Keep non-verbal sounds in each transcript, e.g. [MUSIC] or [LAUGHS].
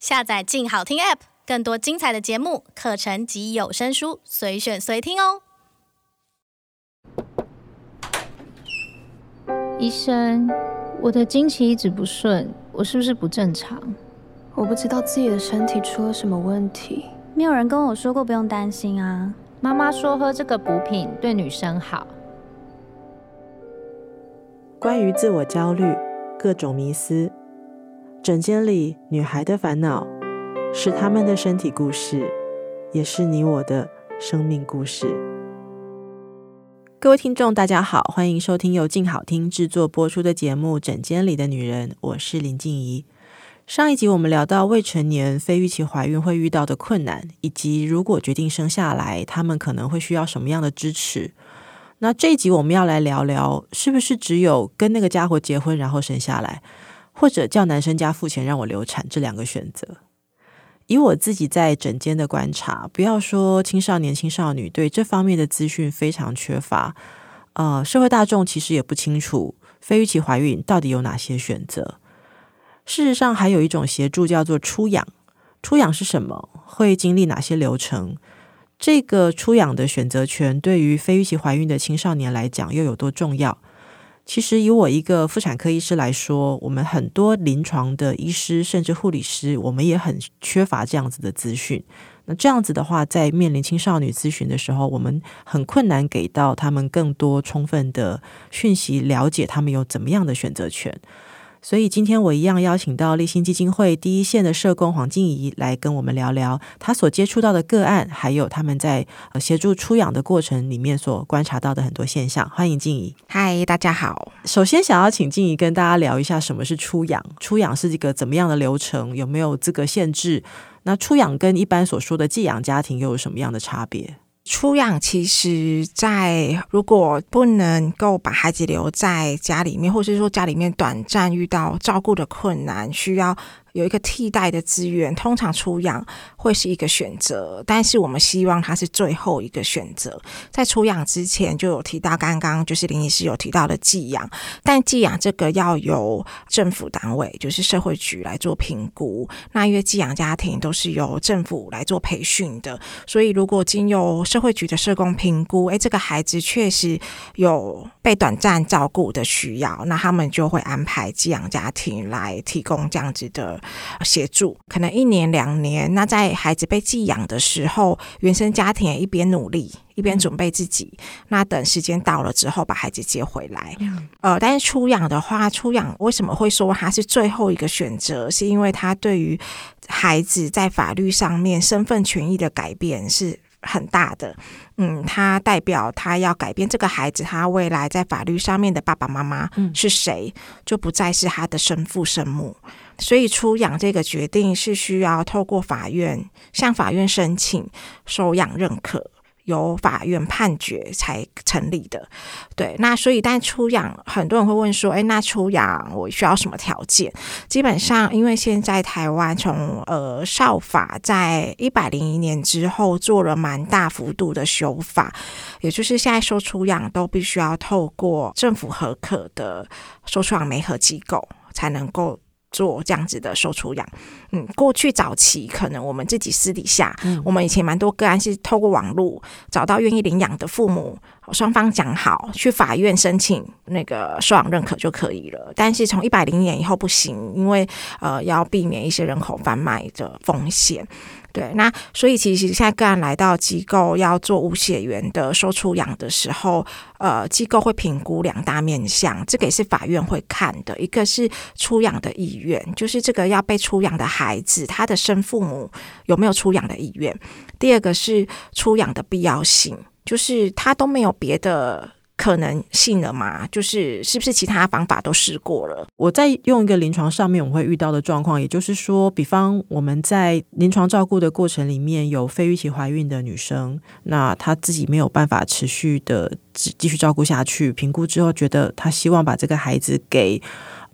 下载“静好听 ”App，更多精彩的节目、课程及有声书，随选随听哦。医生，我的经期一直不顺，我是不是不正常？我不知道自己的身体出了什么问题。没有人跟我说过不用担心啊。妈妈说喝这个补品对女生好。关于自我焦虑，各种迷思。枕间里女孩的烦恼，是她们的身体故事，也是你我的生命故事。各位听众，大家好，欢迎收听由静好听制作播出的节目《枕间里的女人》，我是林静怡。上一集我们聊到未成年非预期怀孕会遇到的困难，以及如果决定生下来，他们可能会需要什么样的支持。那这一集我们要来聊聊，是不是只有跟那个家伙结婚，然后生下来？或者叫男生家付钱让我流产，这两个选择，以我自己在诊间的观察，不要说青少年、青少女，对这方面的资讯非常缺乏。呃，社会大众其实也不清楚非预期怀孕到底有哪些选择。事实上，还有一种协助叫做初养。初养是什么？会经历哪些流程？这个初养的选择权对于非预期怀孕的青少年来讲又有多重要？其实，以我一个妇产科医师来说，我们很多临床的医师甚至护理师，我们也很缺乏这样子的资讯。那这样子的话，在面临青少女咨询的时候，我们很困难给到他们更多充分的讯息，了解他们有怎么样的选择权。所以今天我一样邀请到立新基金会第一线的社工黄静怡来跟我们聊聊她所接触到的个案，还有他们在协助出养的过程里面所观察到的很多现象。欢迎静怡。嗨，大家好。首先想要请静怡跟大家聊一下什么是出养，出养是一个怎么样的流程，有没有资格限制？那出养跟一般所说的寄养家庭又有什么样的差别？出养其实，在如果不能够把孩子留在家里面，或是说家里面短暂遇到照顾的困难，需要。有一个替代的资源，通常出养会是一个选择，但是我们希望它是最后一个选择。在出养之前就有提到，刚刚就是林医师有提到的寄养，但寄养这个要由政府单位，就是社会局来做评估。那因为寄养家庭都是由政府来做培训的，所以如果经由社会局的社工评估，诶，这个孩子确实有被短暂照顾的需要，那他们就会安排寄养家庭来提供这样子的。协助可能一年两年，那在孩子被寄养的时候，原生家庭也一边努力一边准备自己，那等时间到了之后把孩子接回来。呃，但是出养的话，出养为什么会说它是最后一个选择？是因为它对于孩子在法律上面身份权益的改变是很大的。嗯，他代表他要改变这个孩子，他未来在法律上面的爸爸妈妈是谁，就不再是他的生父生母。所以出养这个决定是需要透过法院向法院申请收养认可，由法院判决才成立的。对，那所以但出养很多人会问说，诶，那出养我需要什么条件？基本上，因为现在台湾从呃少法在一百零一年之后做了蛮大幅度的修法，也就是现在说出养都必须要透过政府核可的收初养媒合机构才能够。做这样子的收储养，嗯，过去早期可能我们自己私底下，嗯，我们以前蛮多个案是透过网络找到愿意领养的父母，双方讲好去法院申请那个收养认可就可以了。但是从一百零年以后不行，因为呃要避免一些人口贩卖的风险。对，那所以其实现在个案来到机构要做无血缘的收出养的时候，呃，机构会评估两大面向，这个也是法院会看的。一个是出养的意愿，就是这个要被出养的孩子，他的生父母有没有出养的意愿；第二个是出养的必要性，就是他都没有别的。可能性了嘛？就是是不是其他方法都试过了？我在用一个临床上面我会遇到的状况，也就是说，比方我们在临床照顾的过程里面有非预期怀孕的女生，那她自己没有办法持续的继续照顾下去，评估之后觉得她希望把这个孩子给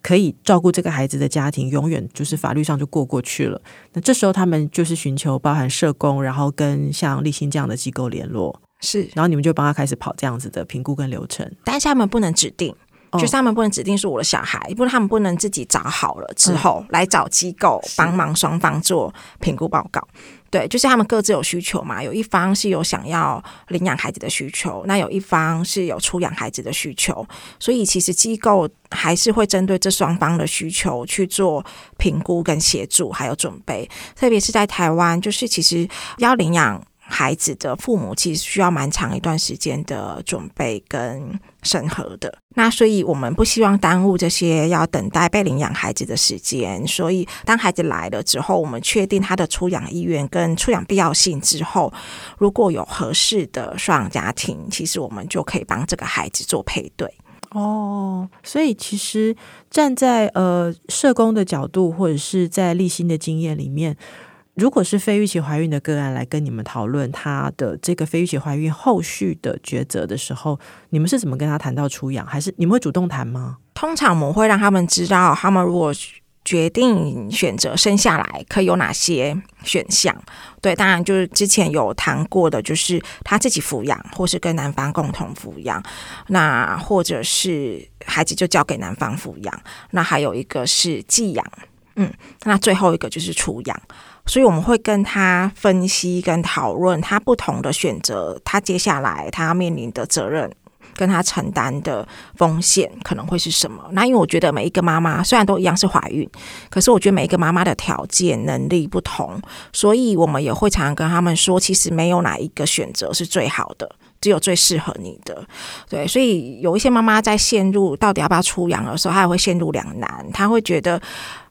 可以照顾这个孩子的家庭，永远就是法律上就过过去了。那这时候他们就是寻求包含社工，然后跟像立新这样的机构联络。是，然后你们就帮他开始跑这样子的评估跟流程，但是他们不能指定，哦、就是他们不能指定是我的小孩，不然他们不能自己找好了之后、嗯、来找机构帮忙双方做评估报告。对，就是他们各自有需求嘛，有一方是有想要领养孩子的需求，那有一方是有出养孩子的需求，所以其实机构还是会针对这双方的需求去做评估跟协助，还有准备。特别是在台湾，就是其实要领养。孩子的父母其实需要蛮长一段时间的准备跟审核的，那所以我们不希望耽误这些要等待被领养孩子的时间。所以当孩子来了之后，我们确定他的出养意愿跟出养必要性之后，如果有合适的收养家庭，其实我们就可以帮这个孩子做配对。哦，所以其实站在呃社工的角度，或者是在立新的经验里面。如果是非预期怀孕的个案来跟你们讨论他的这个非预期怀孕后续的抉择的时候，你们是怎么跟他谈到出养？还是你们会主动谈吗？通常我们会让他们知道，他们如果决定选择生下来，可以有哪些选项。对，当然就是之前有谈过的，就是他自己抚养，或是跟男方共同抚养，那或者是孩子就交给男方抚养。那还有一个是寄养，嗯，那最后一个就是出养。所以我们会跟他分析跟讨论他不同的选择，他接下来他要面临的责任跟他承担的风险可能会是什么。那因为我觉得每一个妈妈虽然都一样是怀孕，可是我觉得每一个妈妈的条件能力不同，所以我们也会常常跟他们说，其实没有哪一个选择是最好的，只有最适合你的。对，所以有一些妈妈在陷入到底要不要出养的时候，她也会陷入两难，她会觉得。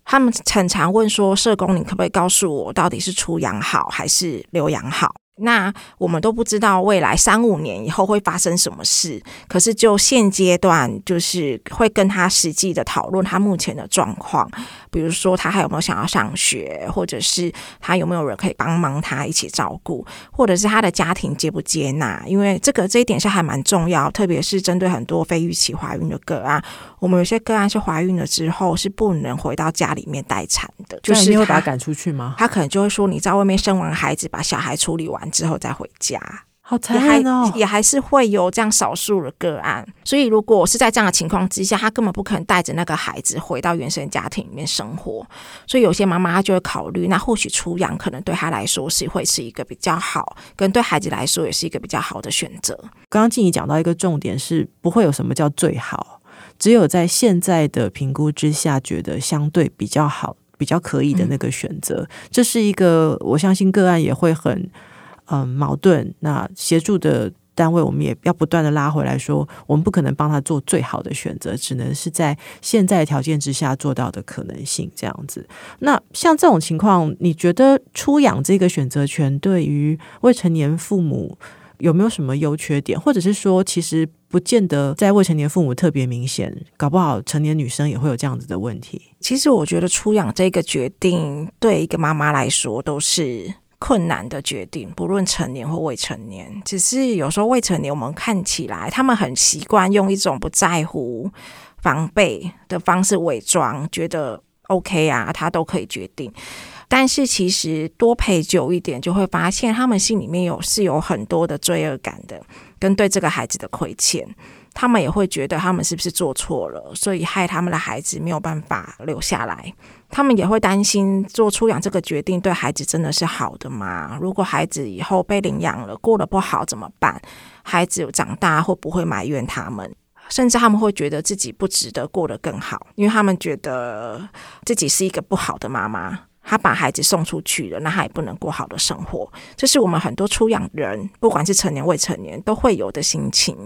他们常常问说：“社工，你可不可以告诉我，到底是出洋好还是留洋好？”那我们都不知道未来三五年以后会发生什么事，可是就现阶段，就是会跟他实际的讨论他目前的状况，比如说他还有没有想要上学，或者是他有没有人可以帮忙他一起照顾，或者是他的家庭接不接纳，因为这个这一点是还蛮重要，特别是针对很多非预期怀孕的个案，我们有些个案是怀孕了之后是不能回到家里面待产的，就是你会把他赶出去吗？他可能就会说，你在外面生完孩子，把小孩处理完。之后再回家，好残忍哦！也还是会有这样少数的个案，所以如果是在这样的情况之下，他根本不可能带着那个孩子回到原生家庭里面生活，所以有些妈妈她就会考虑，那或许出养可能对她来说是会是一个比较好，跟对孩子来说也是一个比较好的选择。刚刚静怡讲到一个重点是，不会有什么叫最好，只有在现在的评估之下，觉得相对比较好、比较可以的那个选择，嗯、这是一个我相信个案也会很。嗯，矛盾。那协助的单位，我们也要不断的拉回来说，我们不可能帮他做最好的选择，只能是在现在条件之下做到的可能性这样子。那像这种情况，你觉得出养这个选择权对于未成年父母有没有什么优缺点？或者是说，其实不见得在未成年父母特别明显，搞不好成年女生也会有这样子的问题。其实我觉得出养这个决定对一个妈妈来说都是。困难的决定，不论成年或未成年，只是有时候未成年，我们看起来他们很习惯用一种不在乎、防备的方式伪装，觉得 OK 啊，他都可以决定。但是其实多陪久一点，就会发现他们心里面有是有很多的罪恶感的，跟对这个孩子的亏欠。他们也会觉得他们是不是做错了，所以害他们的孩子没有办法留下来。他们也会担心做出养这个决定对孩子真的是好的吗？如果孩子以后被领养了，过得不好怎么办？孩子长大会不会埋怨他们？甚至他们会觉得自己不值得过得更好，因为他们觉得自己是一个不好的妈妈。他把孩子送出去了，那他也不能过好的生活。这是我们很多出养人，不管是成年未成年，都会有的心情。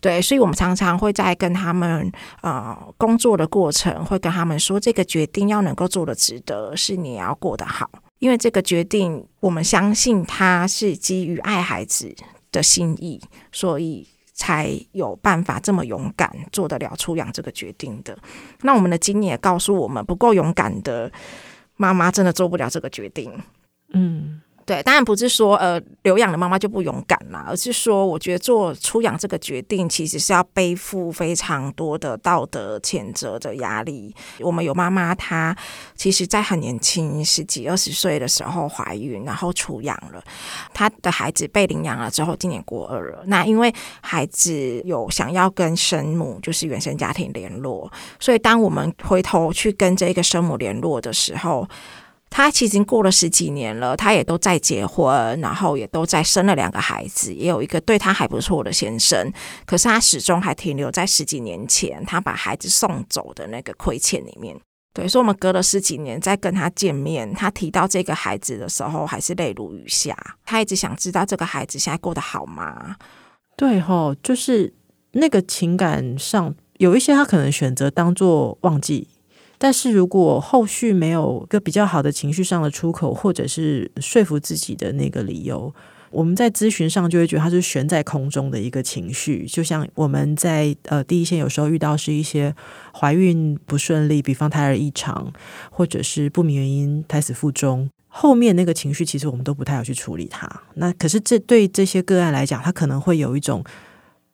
对，所以我们常常会在跟他们呃工作的过程，会跟他们说，这个决定要能够做得值得，是你要过得好。因为这个决定，我们相信他是基于爱孩子的心意，所以才有办法这么勇敢做得了出养这个决定的。那我们的经验也告诉我们，不够勇敢的。妈妈真的做不了这个决定，嗯，对，当然不是说呃留养的妈妈就不勇敢啦，而是说我觉得做出养这个决定，其实是要背负非常多的道德谴责的压力。我们有妈妈，她其实在很年轻，十几二十岁的时候怀孕，然后出养了，她的孩子被领养了之后，今年过二了。那因为孩子有想要跟生母，就是原生家庭联络，所以当我们回头去跟这个生母联络的时候。他其实已经过了十几年了，他也都在结婚，然后也都在生了两个孩子，也有一个对他还不错的先生。可是他始终还停留在十几年前他把孩子送走的那个亏欠里面。对，所以我们隔了十几年再跟他见面，他提到这个孩子的时候，还是泪如雨下。他一直想知道这个孩子现在过得好吗？对齁，就是那个情感上有一些，他可能选择当做忘记。但是如果后续没有一个比较好的情绪上的出口，或者是说服自己的那个理由，我们在咨询上就会觉得它是悬在空中的一个情绪。就像我们在呃第一线有时候遇到是一些怀孕不顺利，比方胎儿异常，或者是不明原因胎死腹中，后面那个情绪其实我们都不太要去处理它。那可是这对这些个案来讲，他可能会有一种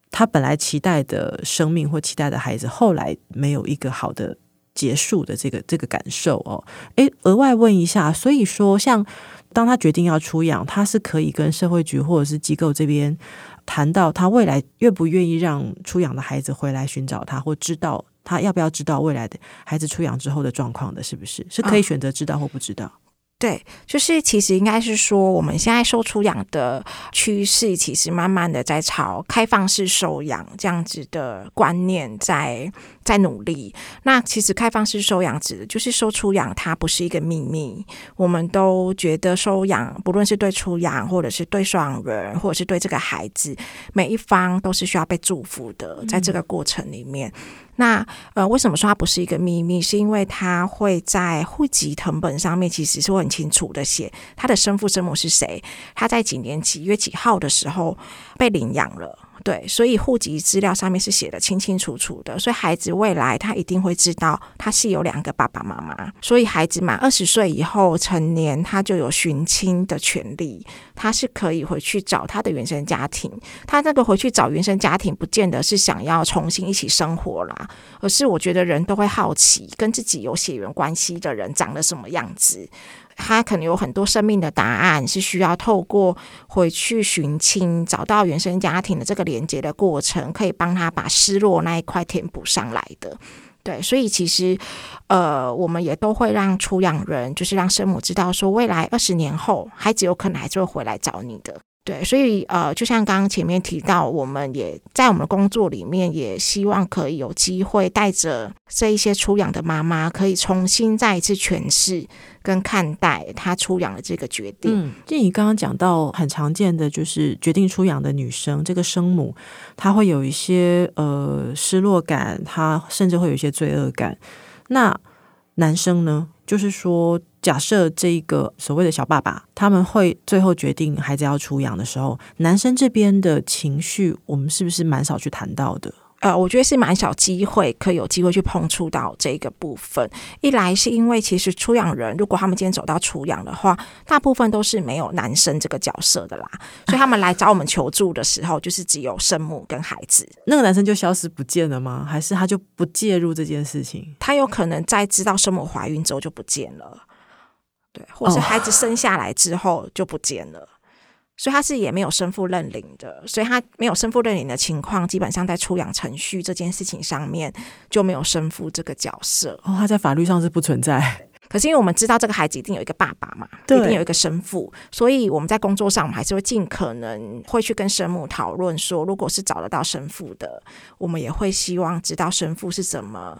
他本来期待的生命或期待的孩子，后来没有一个好的。结束的这个这个感受哦，诶，额外问一下，所以说，像当他决定要出养，他是可以跟社会局或者是机构这边谈到他未来愿不愿意让出养的孩子回来寻找他，或知道他要不要知道未来的孩子出养之后的状况的，是不是？是可以选择知道或不知道。哦对，就是其实应该是说，我们现在收出养的趋势，其实慢慢的在朝开放式收养这样子的观念在在努力。那其实开放式收养指的就是收出养，它不是一个秘密。我们都觉得收养，不论是对出养，或者是对收养人，或者是对这个孩子，每一方都是需要被祝福的，在这个过程里面。嗯那呃，为什么说它不是一个秘密？是因为它会在户籍成本上面，其实是会很清楚的写他的生父生母是谁，他在几年几月几号的时候被领养了。对，所以户籍资料上面是写的清清楚楚的，所以孩子未来他一定会知道他是有两个爸爸妈妈。所以孩子满二十岁以后成年，他就有寻亲的权利，他是可以回去找他的原生家庭。他那个回去找原生家庭，不见得是想要重新一起生活啦，而是我觉得人都会好奇，跟自己有血缘关系的人长得什么样子。他可能有很多生命的答案，是需要透过回去寻亲，找到原生家庭的这个连接的过程，可以帮他把失落那一块填补上来的。对，所以其实，呃，我们也都会让出养人，就是让生母知道，说未来二十年后，孩子有可能还是会回来找你的。对，所以呃，就像刚刚前面提到，我们也在我们的工作里面，也希望可以有机会带着这一些出养的妈妈，可以重新再一次诠释跟看待她出养的这个决定。嗯，就你刚刚讲到很常见的，就是决定出养的女生，这个生母她会有一些呃失落感，她甚至会有一些罪恶感。那男生呢？就是说，假设这个所谓的小爸爸，他们会最后决定孩子要出养的时候，男生这边的情绪，我们是不是蛮少去谈到的？呃，我觉得是蛮小机会，可以有机会去碰触到这个部分。一来是因为其实出养人，如果他们今天走到出养的话，大部分都是没有男生这个角色的啦，[LAUGHS] 所以他们来找我们求助的时候，就是只有生母跟孩子。那个男生就消失不见了吗？还是他就不介入这件事情？他有可能在知道生母怀孕之后就不见了，对，或是孩子生下来之后就不见了。所以他是也没有生父认领的，所以他没有生父认领的情况，基本上在出养程序这件事情上面就没有生父这个角色。哦，他在法律上是不存在。可是因为我们知道这个孩子一定有一个爸爸嘛，对，一定有一个生父，所以我们在工作上，我们还是会尽可能会去跟生母讨论说，如果是找得到生父的，我们也会希望知道生父是怎么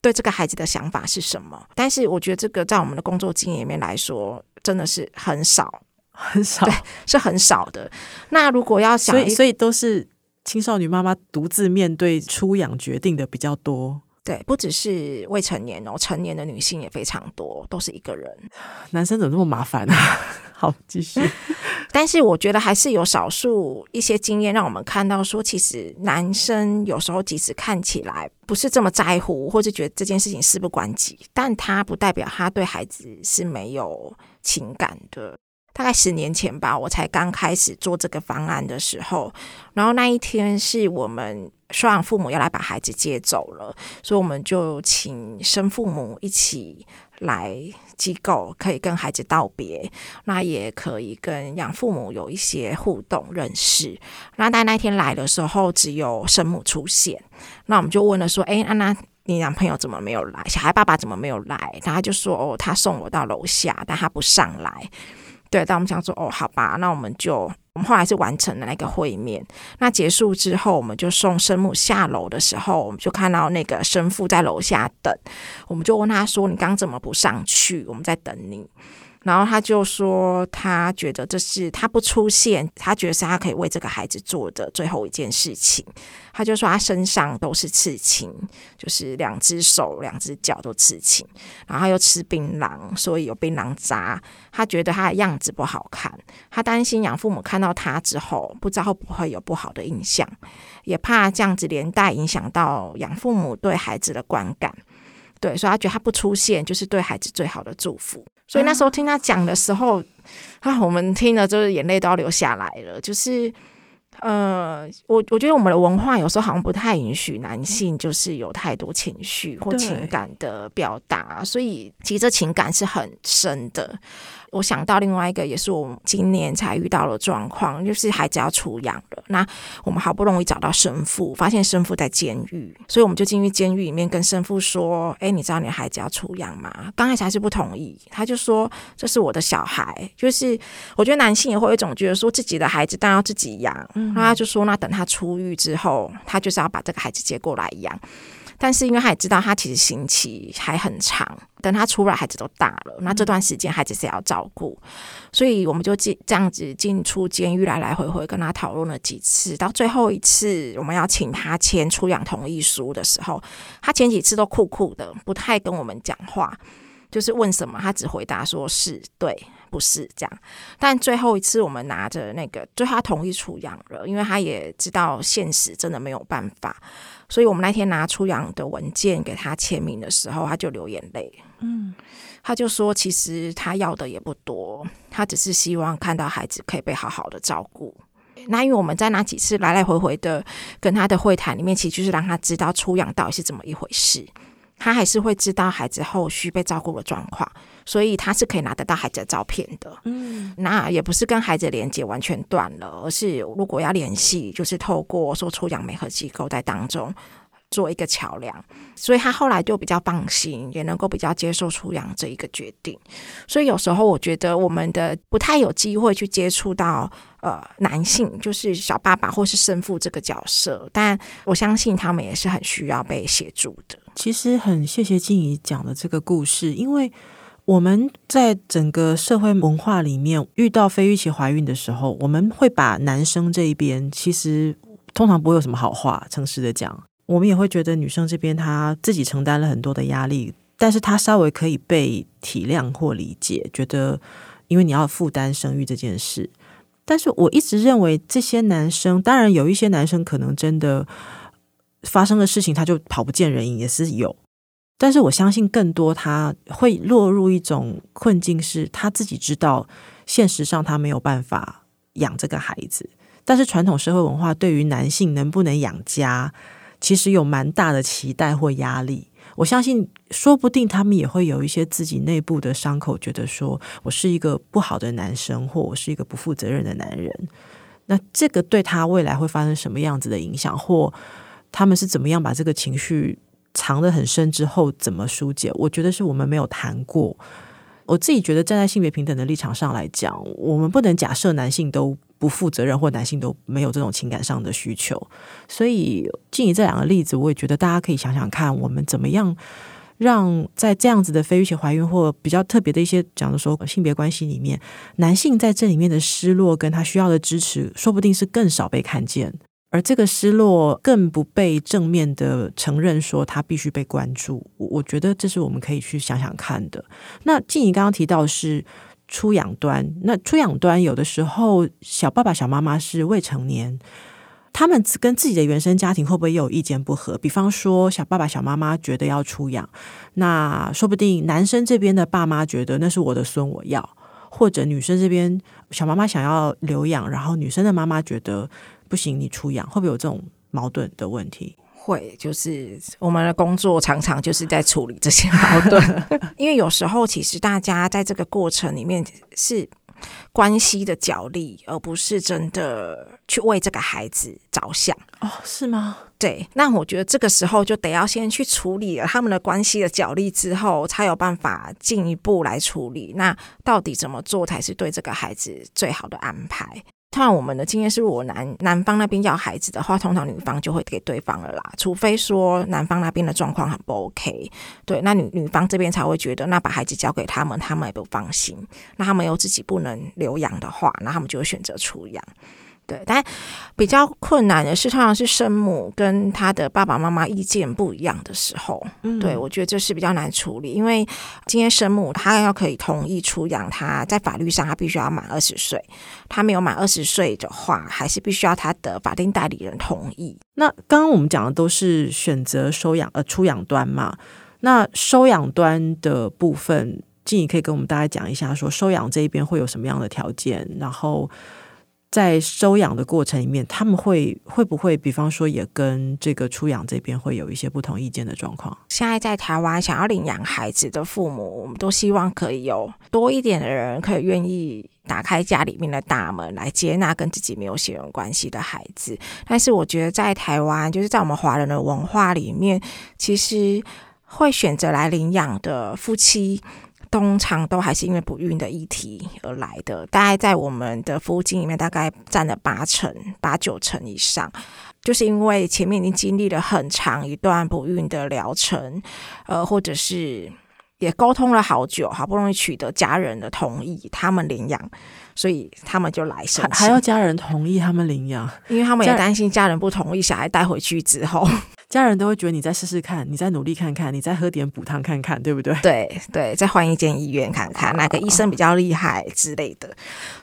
对这个孩子的想法是什么。但是我觉得这个在我们的工作经验里面来说，真的是很少。很少，对，是很少的。那如果要想，所以所以都是青少年妈妈独自面对出养决定的比较多。对，不只是未成年哦，成年的女性也非常多，都是一个人。男生怎么那么麻烦啊？[LAUGHS] 好，继续。[LAUGHS] 但是我觉得还是有少数一些经验让我们看到说，其实男生有时候即使看起来不是这么在乎，或者觉得这件事情事不关己，但他不代表他对孩子是没有情感的。大概十年前吧，我才刚开始做这个方案的时候，然后那一天是我们收养父母要来把孩子接走了，所以我们就请生父母一起来机构，可以跟孩子道别，那也可以跟养父母有一些互动认识。那但那天来的时候，只有生母出现，那我们就问了说：“哎，安娜。”你男朋友怎么没有来？小孩爸爸怎么没有来？然后他就说：“哦，他送我到楼下，但他不上来。”对，但我们想说：“哦，好吧，那我们就我们后来是完成了那个会面。那结束之后，我们就送生母下楼的时候，我们就看到那个生父在楼下等。我们就问他说：‘你刚怎么不上去？我们在等你。’然后他就说，他觉得这是他不出现，他觉得是他可以为这个孩子做的最后一件事情。他就说他身上都是刺青，就是两只手、两只脚都刺青，然后又吃槟榔，所以有槟榔渣。他觉得他的样子不好看，他担心养父母看到他之后，不知道会不会有不好的印象，也怕这样子连带影响到养父母对孩子的观感。对，所以他觉得他不出现就是对孩子最好的祝福。所以那时候听他讲的时候，啊，我们听了就是眼泪都要流下来了。就是，呃，我我觉得我们的文化有时候好像不太允许男性就是有太多情绪或情感的表达，所以其实这情感是很深的。我想到另外一个，也是我们今年才遇到的状况，就是孩子要出养了。那我们好不容易找到生父，发现生父在监狱，所以我们就进去监狱里面跟生父说：“哎，你知道你孩子要出养吗？”刚开始还是不同意，他就说：“这是我的小孩。”就是我觉得男性也会有一种觉得说自己的孩子当然要自己养，然后他就说：“那等他出狱之后，他就是要把这个孩子接过来养。”但是因为他也知道他其实刑期还很长，等他出来孩子都大了，那这段时间孩子谁要照顾？所以我们就进这样子进出监狱来来回回跟他讨论了几次，到最后一次我们要请他签出养同意书的时候，他前几次都酷酷的，不太跟我们讲话，就是问什么他只回答说是对，不是这样。但最后一次我们拿着那个，最后他同意出养了，因为他也知道现实真的没有办法。所以我们那天拿出养的文件给他签名的时候，他就流眼泪。嗯，他就说，其实他要的也不多，他只是希望看到孩子可以被好好的照顾。那因为我们在那几次来来回回的跟他的会谈里面，其实就是让他知道出养到底是怎么一回事。他还是会知道孩子后续被照顾的状况，所以他是可以拿得到孩子的照片的。嗯，那也不是跟孩子连接完全断了，而是如果要联系，就是透过说出养媒和机构在当中做一个桥梁，所以他后来就比较放心，也能够比较接受出养这一个决定。所以有时候我觉得我们的不太有机会去接触到呃男性，就是小爸爸或是生父这个角色，但我相信他们也是很需要被协助的。其实很谢谢静怡讲的这个故事，因为我们在整个社会文化里面遇到非预期怀孕的时候，我们会把男生这一边其实通常不会有什么好话，诚实的讲，我们也会觉得女生这边她自己承担了很多的压力，但是她稍微可以被体谅或理解，觉得因为你要负担生育这件事，但是我一直认为这些男生，当然有一些男生可能真的。发生的事情，他就跑不见人影，也是有。但是我相信更多他会落入一种困境，是他自己知道现实上他没有办法养这个孩子。但是传统社会文化对于男性能不能养家，其实有蛮大的期待或压力。我相信，说不定他们也会有一些自己内部的伤口，觉得说我是一个不好的男生，或我是一个不负责任的男人。那这个对他未来会发生什么样子的影响，或？他们是怎么样把这个情绪藏得很深之后怎么疏解？我觉得是我们没有谈过。我自己觉得站在性别平等的立场上来讲，我们不能假设男性都不负责任，或男性都没有这种情感上的需求。所以，基于这两个例子，我也觉得大家可以想想看，我们怎么样让在这样子的非预期怀孕或比较特别的一些讲的说性别关系里面，男性在这里面的失落跟他需要的支持，说不定是更少被看见。而这个失落更不被正面的承认，说他必须被关注。我觉得这是我们可以去想想看的。那静怡刚刚提到的是出养端，那出养端有的时候小爸爸、小妈妈是未成年，他们跟自己的原生家庭会不会有意见不合？比方说小爸爸、小妈妈觉得要出养，那说不定男生这边的爸妈觉得那是我的孙，我要。或者女生这边小妈妈想要留养，然后女生的妈妈觉得不行，你出养，会不会有这种矛盾的问题？会，就是我们的工作常常就是在处理这些矛盾，[LAUGHS] 因为有时候其实大家在这个过程里面是。关系的角力，而不是真的去为这个孩子着想哦，是吗？对，那我觉得这个时候就得要先去处理了他们的关系的角力之后，才有办法进一步来处理。那到底怎么做才是对这个孩子最好的安排？通常我们的经验是，如果男男方那边要孩子的话，通常女方就会给对方了啦。除非说男方那边的状况很不 OK，对，那女女方这边才会觉得，那把孩子交给他们，他们也不放心。那他们又自己不能留养的话，那他们就会选择出养。对，但比较困难的是，通常是生母跟他的爸爸妈妈意见不一样的时候，嗯、对，我觉得这是比较难处理。因为今天生母他要可以同意出养，他在法律上他必须要满二十岁，他没有满二十岁的话，还是必须要他的法定代理人同意。那刚刚我们讲的都是选择收养呃出养端嘛，那收养端的部分，静怡可以跟我们大家讲一下，说收养这一边会有什么样的条件，然后。在收养的过程里面，他们会会不会，比方说，也跟这个出养这边会有一些不同意见的状况？现在在台湾想要领养孩子的父母，我们都希望可以有多一点的人可以愿意打开家里面的大门来接纳跟自己没有血缘关系的孩子。但是，我觉得在台湾，就是在我们华人的文化里面，其实会选择来领养的夫妻。通常都还是因为不孕的议题而来的，大概在我们的服务经里面，大概占了八成、八九成以上，就是因为前面已经经历了很长一段不孕的疗程，呃，或者是也沟通了好久，好不容易取得家人的同意，他们领养，所以他们就来生，还要家人同意他们领养，因为他们也担心家人不同意，小孩带回去之后。家人都会觉得你再试试看，你再努力看看，你再喝点补汤看看，对不对？对对，再换一间医院看看，哪个医生比较厉害之类的。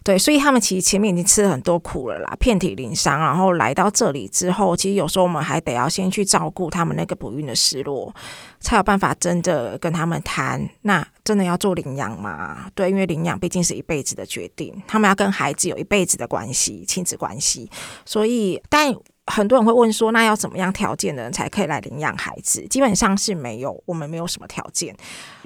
对，所以他们其实前面已经吃了很多苦了啦，遍体鳞伤。然后来到这里之后，其实有时候我们还得要先去照顾他们那个不孕的失落，才有办法真的跟他们谈。那真的要做领养吗？对，因为领养毕竟是一辈子的决定，他们要跟孩子有一辈子的关系，亲子关系。所以，但。很多人会问说，那要怎么样条件的人才可以来领养孩子？基本上是没有，我们没有什么条件。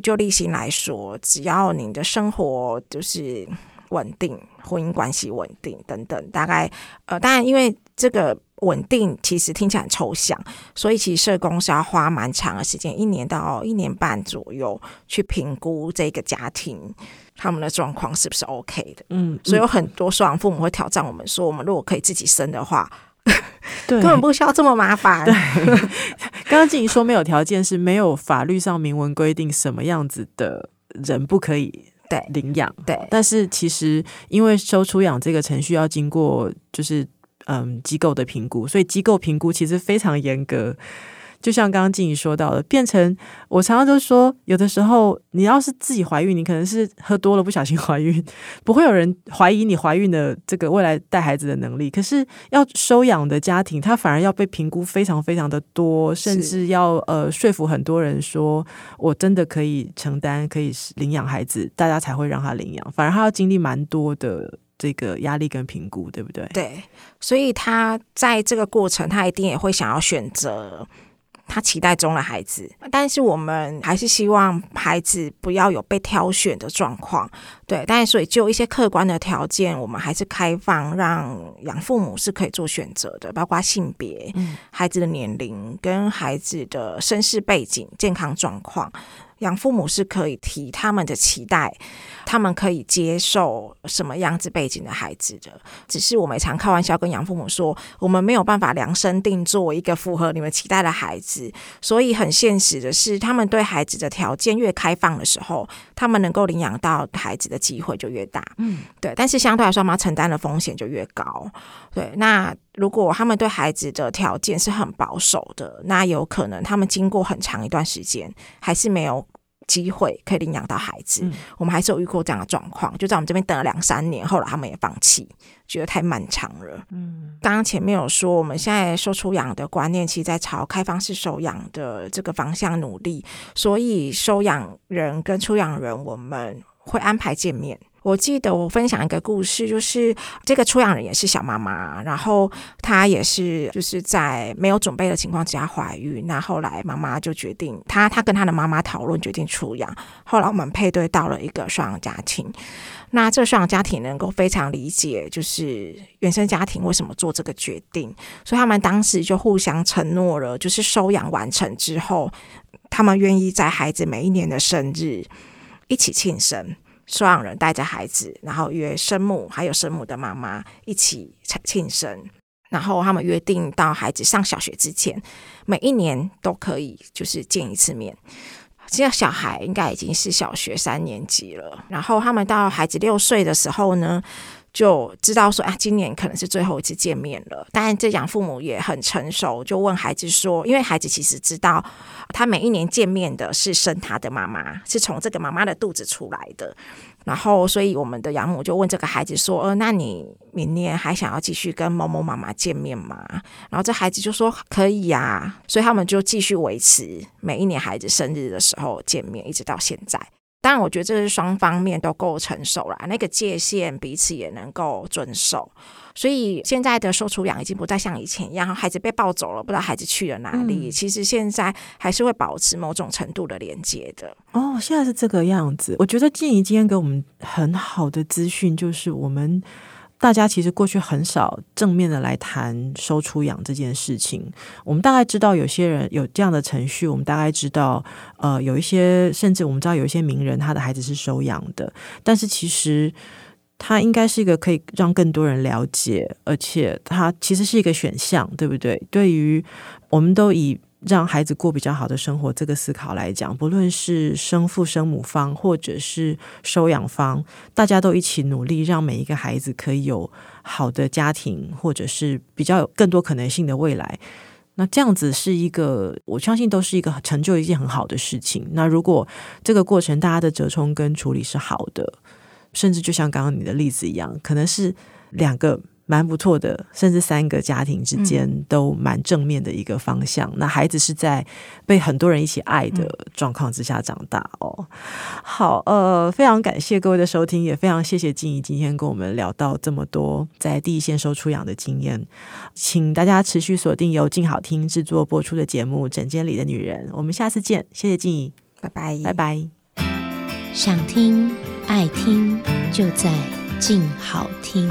就例行来说，只要你的生活就是稳定，婚姻关系稳定等等，大概呃，当然因为这个稳定其实听起来很抽象，所以其实社工是要花蛮长的时间，一年到一年半左右去评估这个家庭他们的状况是不是 OK 的。嗯，嗯，所以有很多收养父母会挑战我们说，我们如果可以自己生的话。[LAUGHS] 对，根本不需要这么麻烦。对，[LAUGHS] 刚刚静怡说没有条件，是没有法律上明文规定什么样子的人不可以对领养。对，但是其实因为收出养这个程序要经过就是嗯机构的评估，所以机构评估其实非常严格。就像刚刚静怡说到的，变成我常常都说，有的时候你要是自己怀孕，你可能是喝多了不小心 [LAUGHS] 怀孕，不会有人怀疑你怀孕的这个未来带孩子的能力。可是要收养的家庭，他反而要被评估非常非常的多，甚至要呃说服很多人说我真的可以承担，可以领养孩子，大家才会让他领养。反而他要经历蛮多的这个压力跟评估，对不对？对，所以他在这个过程，他一定也会想要选择。他期待中的孩子，但是我们还是希望孩子不要有被挑选的状况，对。但是所以就一些客观的条件，我们还是开放让养父母是可以做选择的，包括性别、孩子的年龄跟孩子的身世背景、健康状况。养父母是可以提他们的期待，他们可以接受什么样子背景的孩子的。只是我们常开玩笑跟养父母说，我们没有办法量身定做一个符合你们期待的孩子。所以很现实的是，他们对孩子的条件越开放的时候，他们能够领养到孩子的机会就越大。嗯，对。但是相对来说，妈妈承担的风险就越高。对，那如果他们对孩子的条件是很保守的，那有可能他们经过很长一段时间还是没有。机会可以领养到孩子，嗯，我们还是有遇过这样的状况，就在我们这边等了两三年，后来他们也放弃，觉得太漫长了。嗯，刚刚前面有说，我们现在收出养的观念，其实在朝开放式收养的这个方向努力，所以收养人跟出养人，我们会安排见面。我记得我分享一个故事，就是这个出养人也是小妈妈，然后她也是就是在没有准备的情况之下怀孕，那后来妈妈就决定，她她跟她的妈妈讨论决定出养，后来我们配对到了一个双养家庭，那这双养家庭能够非常理解，就是原生家庭为什么做这个决定，所以他们当时就互相承诺了，就是收养完成之后，他们愿意在孩子每一年的生日一起庆生。收养人带着孩子，然后约生母还有生母的妈妈一起庆生，然后他们约定到孩子上小学之前，每一年都可以就是见一次面。现在小孩应该已经是小学三年级了，然后他们到孩子六岁的时候呢，就知道说啊，今年可能是最后一次见面了。但这养父母也很成熟，就问孩子说，因为孩子其实知道，他每一年见面的是生他的妈妈，是从这个妈妈的肚子出来的。然后，所以我们的养母就问这个孩子说：“呃，那你明年还想要继续跟某某妈妈见面吗？”然后这孩子就说：“可以呀。”所以他们就继续维持每一年孩子生日的时候见面，一直到现在。当然，我觉得这是双方面都够成熟了，那个界限彼此也能够遵守。所以现在的收出养已经不再像以前一样，孩子被抱走了，不知道孩子去了哪里。嗯、其实现在还是会保持某种程度的连接的。哦，现在是这个样子。我觉得静怡今天给我们很好的资讯，就是我们。大家其实过去很少正面的来谈收出养这件事情。我们大概知道有些人有这样的程序，我们大概知道，呃，有一些甚至我们知道有一些名人他的孩子是收养的，但是其实他应该是一个可以让更多人了解，而且他其实是一个选项，对不对？对于我们都以。让孩子过比较好的生活，这个思考来讲，不论是生父生母方，或者是收养方，大家都一起努力，让每一个孩子可以有好的家庭，或者是比较有更多可能性的未来。那这样子是一个，我相信都是一个成就一件很好的事情。那如果这个过程大家的折冲跟处理是好的，甚至就像刚刚你的例子一样，可能是两个。蛮不错的，甚至三个家庭之间都蛮正面的一个方向。嗯、那孩子是在被很多人一起爱的状况之下长大哦。好，呃，非常感谢各位的收听，也非常谢谢静怡今天跟我们聊到这么多在第一线收出养的经验。请大家持续锁定由静好听制作播出的节目《枕间里的女人》，我们下次见。谢谢静怡，拜拜，拜拜。想听爱听，就在静好听。